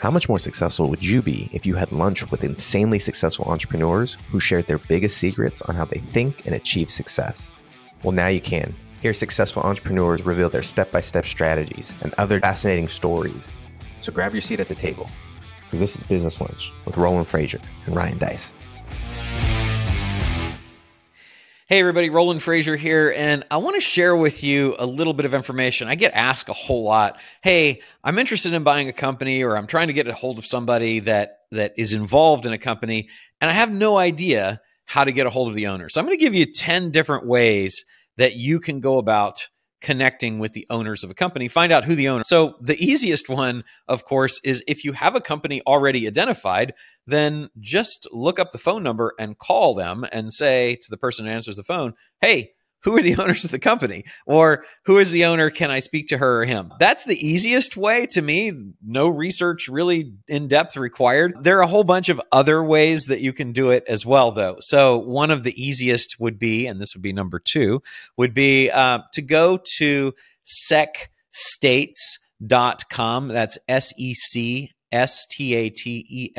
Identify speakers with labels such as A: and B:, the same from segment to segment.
A: How much more successful would you be if you had lunch with insanely successful entrepreneurs who shared their biggest secrets on how they think and achieve success? Well, now you can. Hear successful entrepreneurs reveal their step by step strategies and other fascinating stories. So grab your seat at the table, because this is Business Lunch with Roland Frasier and Ryan Deiss.
B: Hey, everybody, Roland Frasier here, and I want to share with you a little bit of information. I get asked a whole lot. Hey, I'm interested in buying a company, or I'm trying to get a hold of somebody that that is involved in a company, and I have no idea how to get a hold of the owner. So I'm going to give you 10 different ways that you can go about connecting with the owners of a company, find out who the owner. So the easiest one, of course, is if you have a company already identified, then just look up the phone number and call them and say to the person who answers the phone, "Hey, who are the owners of the company? Or who is the owner? Can i speak to her or him? That's the easiest way to me. No research really in depth required. There are a whole bunch of other ways that you can do it as well though. So one of the easiest would be and this would be number two would be uh, to go to secstates.com that's s-e-c-s-t-a-t-e-s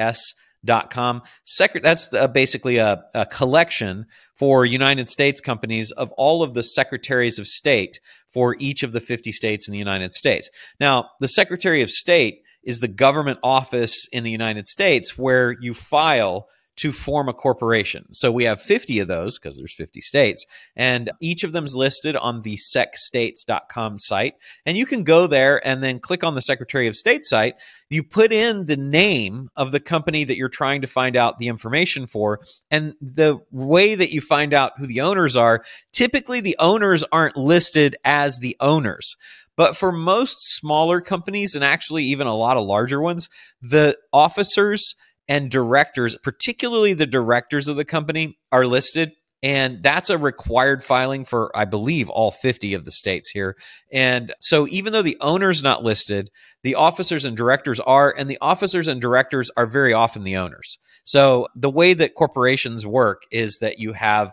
B: dot com. That's the, basically a, a collection for United States companies of all of the secretaries of state for each of the 50 states in the United States. Now, the Secretary of State is the government office in the United States where you file to form a corporation. So we have 50 of those because there's 50 states, and each of them's listed on the secstates.com site. And you can go there and then click on the Secretary of State site. You put in the name of the company that you're trying to find out the information for, and the way that you find out who the owners are, typically the owners aren't listed as the owners. But for most smaller companies, and actually even a lot of larger ones, the officers and directors, particularly the directors of the company, are listed. And that's a required filing for, I believe, all 50 of the states here. And so, even though the owner's not listed, the officers and directors are, and the officers and directors are very often the owners. So, the way that corporations work is that you have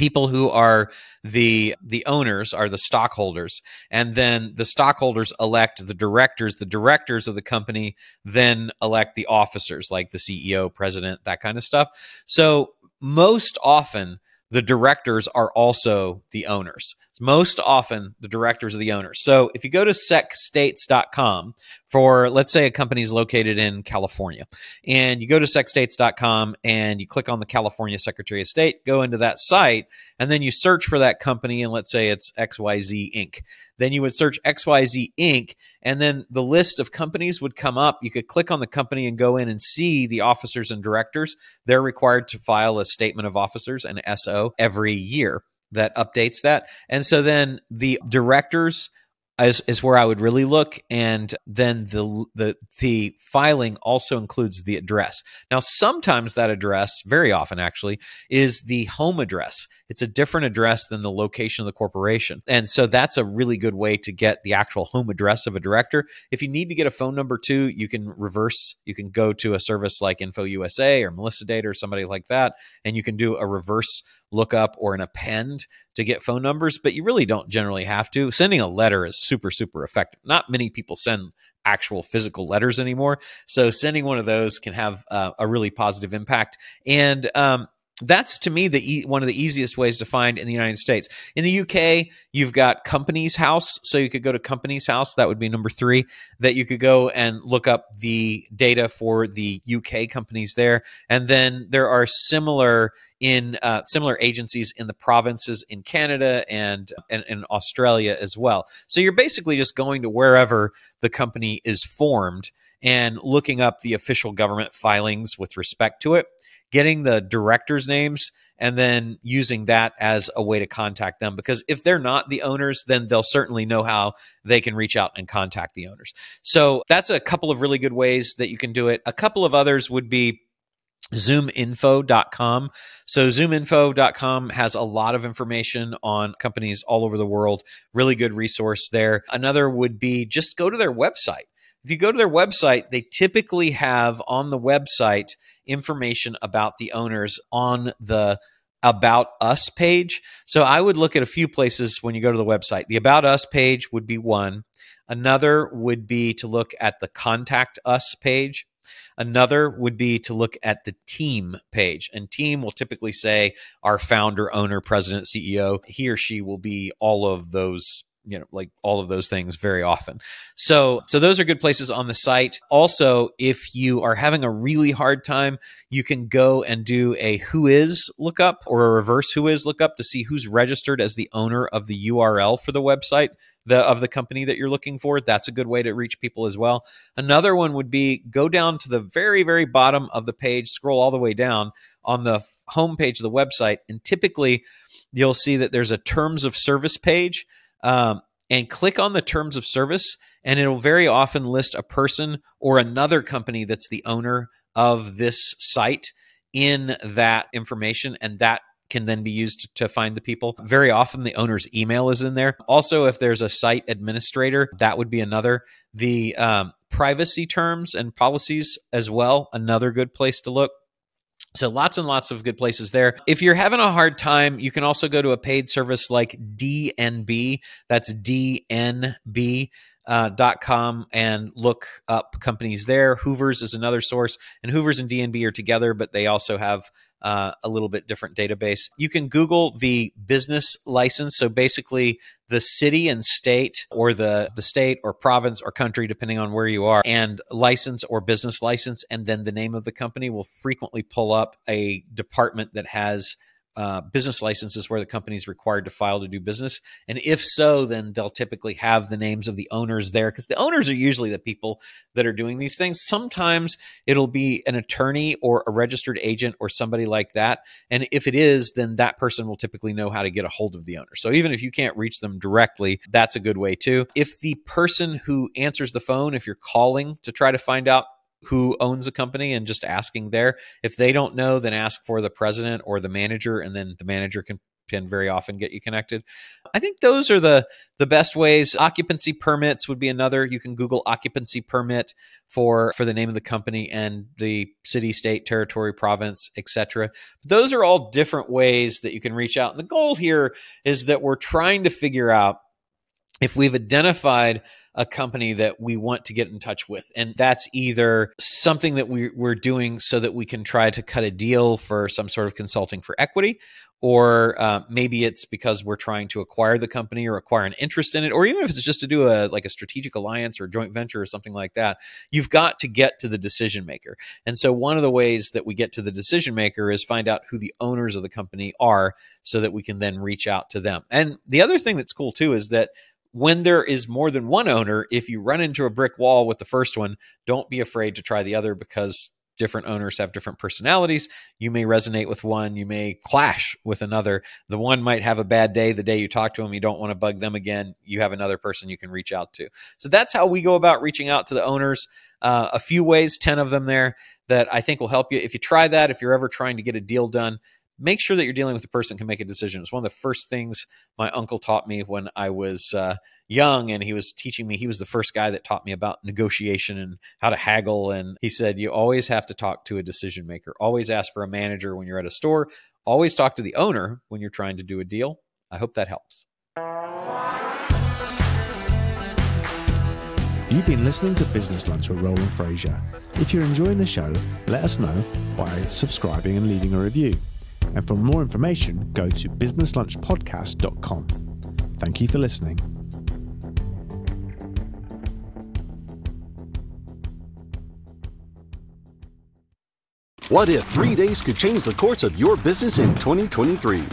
B: people who are the the owners are the stockholders and then the stockholders elect the directors the directors of the company then elect the officers like the CEO president that kind of stuff. So most often the directors are also the owners. Most often, the directors are the owners. So if you go to secstates.com for, let's say, a company is located in California, and you go to secstates.com and you click on the California Secretary of State, go into that site, and then you search for that company, and let's say it's XYZ Inc. Then you would search XYZ Inc., and then the list of companies would come up. You could click on the company and go in and see the officers and directors. They're required to file a statement of officers, an SO, every year that updates that. And so then the directors is, is where I would really look. And then the, the the filing also includes the address. Now, sometimes that address, very often actually, is the home address. It's a different address than the location of the corporation. And so that's a really good way to get the actual home address of a director. If you need to get a phone number too, you can reverse, you can go to a service like InfoUSA or Melissa Data or somebody like that, and you can do a reverse lookup or an append to get phone numbers, but you really don't generally have to. Sending a letter is super, super effective. Not many people send actual physical letters anymore. So sending one of those can have uh, a really positive impact. And um, that's to me the one of the easiest ways to find in the United States. In the UK, you've got Companies House, so you could go to Companies House. That would be number three. That you could go and look up the data for the UK companies there, and then there are similar in uh, similar agencies in the provinces in Canada and, and in Australia as well. So you're basically just going to wherever the company is formed and looking up the official government filings with respect to it getting the directors' names and then using that as a way to contact them. Because if they're not the owners, then they'll certainly know how they can reach out and contact the owners. So that's a couple of really good ways that you can do it. A couple of others would be zoominfo.com. So zoominfo.com has a lot of information on companies all over the world. Really good resource there. Another would be just go to their website. If you go to their website, they typically have on the website information about the owners on the about us page. So I would look at a few places when you go to the website. The about us page would be one. Another would be to look at the contact us page. Another would be to look at the team page. And team will typically say our founder, owner, president, CEO. He or she will be all of those you know like all of those things very often. So so those are good places on the site. Also if you are having a really hard time you can go and do a WHOIS lookup or a reverse WHOIS lookup to see who's registered as the owner of the url for the website the of the company that you're looking for. That's a good way to reach people as well. Another one would be go down to the very very bottom of the page scroll all the way down on the home page of the website and typically you'll see that there's a terms of service page um, and click on the terms of service, and it'll very often list a person or another company that's the owner of this site in that information, and that can then be used to find the people. Very often, the owner's email is in there. Also, if there's a site administrator, that would be another. The um, privacy terms and policies as well, another good place to look. So lots and lots of good places there. If you're having a hard time, you can also go to a paid service like DNB. That's DNB. Uh, .com and look up companies there. Hoovers is another source, and Hoovers and DNB are together, but they also have uh, a little bit different database. You can Google the business license. So basically, the city and state, or the, the state or province or country, depending on where you are, and license or business license, and then the name of the company will frequently pull up a department that has uh, business licenses where the company is required to file to do business? And if so, then they'll typically have the names of the owners there because the owners are usually the people that are doing these things. Sometimes it'll be an attorney or a registered agent or somebody like that. And if it is, then that person will typically know how to get a hold of the owner. So even if you can't reach them directly, that's a good way too. If the person who answers the phone, if you're calling to try to find out who owns a company and just asking there. If they don't know, then ask for the president or the manager, and then the manager can can very often get you connected. I think those are the the best ways. Occupancy permits would be another. You can Google occupancy permit for for the name of the company and the city, state, territory, province, etc. Those are all different ways that you can reach out. And the goal here is that we're trying to figure out if we've identified a company that we want to get in touch with. And that's either something that we, are doing so that we can try to cut a deal for some sort of consulting for equity, or uh, maybe it's because we're trying to acquire the company or acquire an interest in it, or even if it's just to do a like a strategic alliance or joint venture or something like that. You've got to get to the decision maker. And so one of the ways that we get to the decision maker is find out who the owners of the company are so that we can then reach out to them. And the other thing that's cool too is that when there is more than one owner, if you run into a brick wall with the first one, don't be afraid to try the other because different owners have different personalities. You may resonate with one, you may clash with another. The one might have a bad day the day you talk to them, you don't want to bug them again. You have another person you can reach out to. So that's how we go about reaching out to the owners. Uh, a few ways, 10 of them there that I think will help you. If you try that, if you're ever trying to get a deal done, make sure that you're dealing with a person who can make a decision. It's one of the first things my uncle taught me when I was uh, young, and he was teaching me. He was the first guy that taught me about negotiation and how to haggle. And he said, you always have to talk to a decision maker. Always ask for a manager when you're at a store. Always talk to the owner when you're trying to do a deal. I hope that helps.
C: You've been listening to Business Lunch with Roland Frasier. If you're enjoying the show, let us know by subscribing and leaving a review. And for more information, go to businesslunchpodcast.com. Thank you for listening.
D: What if three days could change the course of your business in 2023?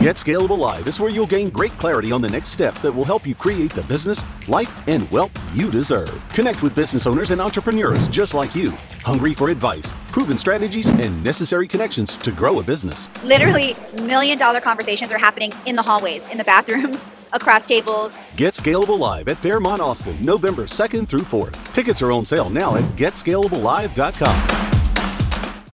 D: Get Scalable Live is where you'll gain great clarity on the next steps that will help you create the business, life, and wealth you deserve. Connect with business owners and entrepreneurs just like you, hungry for advice, proven strategies, and necessary connections to grow a business.
E: Literally, million dollar conversations are happening in the hallways, in the bathrooms, across tables.
D: Get Scalable Live at Fairmont Austin, November 2nd through 4th. Tickets are on sale now at getscalablelive.com.